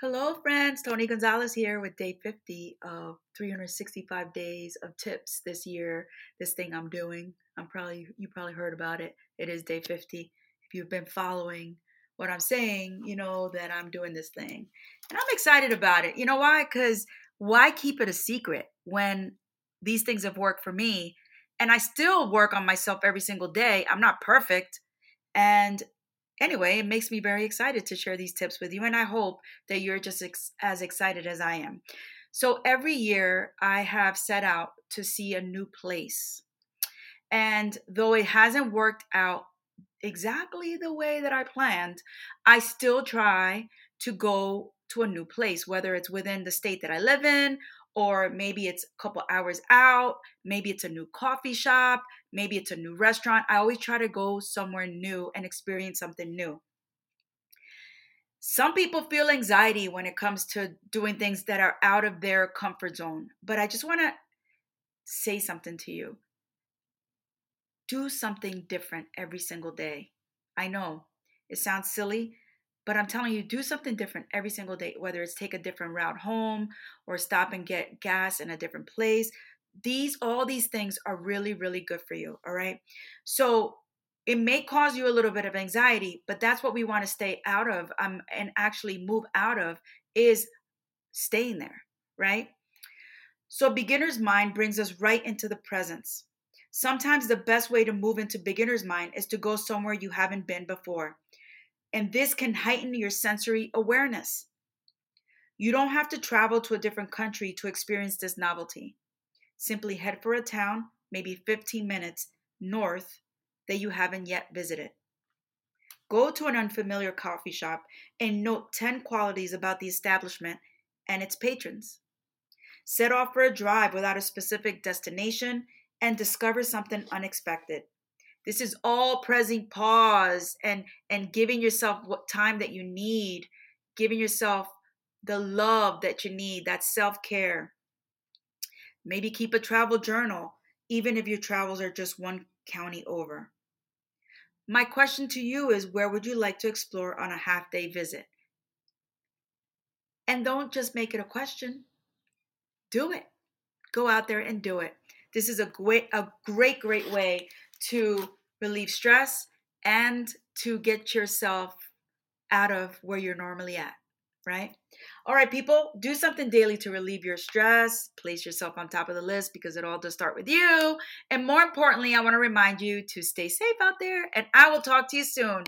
Hello, friends. Tony Gonzalez here with day 50 of 365 days of tips this year. This thing I'm doing. I'm probably you probably heard about it. It is day 50. If you've been following what I'm saying, you know that I'm doing this thing. And I'm excited about it. You know why? Cuz why keep it a secret when these things have worked for me and I still work on myself every single day. I'm not perfect. And anyway, it makes me very excited to share these tips with you. And I hope that you're just ex- as excited as I am. So every year, I have set out to see a new place. And though it hasn't worked out exactly the way that I planned, I still try to go to a new place, whether it's within the state that I live in or maybe it's a couple hours out, maybe it's a new coffee shop, maybe it's a new restaurant. I always try to go somewhere new and experience something new. Some people feel anxiety when it comes to doing things that are out of their comfort zone, but I just want to say something to you. Do something different every single day. I know it sounds silly, but I'm telling you, do something different every single day, whether it's take a different route home or stop and get gas in a different place. These, all these things are really, really good for you. All right. So it may cause you a little bit of anxiety, but that's what we want to stay out of um, and actually move out of is staying there. Right. So beginner's mind brings us right into the presence. Sometimes the best way to move into beginner's mind is to go somewhere you haven't been before and this can heighten your sensory awareness. You don't have to travel to a different country to experience this novelty. Simply head for a town, maybe 15 minutes north, that you haven't yet visited. Go to an unfamiliar coffee shop and note 10 qualities about the establishment and its patrons. Set off for a drive without a specific destination and discover something unexpected. This is all pressing pause and and giving yourself what time that you need, giving yourself the love that you need, that self-care. Maybe keep a travel journal, even if your travels are just one county over. My question to you is where would you like to explore on a half day visit? And don't just make it a question. Do it. Go out there and do it. This is a great a great great way to relieve stress and to get yourself out of where you're normally at, right? All right, people, do something daily to relieve your stress. Place yourself on top of the list because it all does start with you. And more importantly, I want to remind you to stay safe out there, and I will talk to you soon.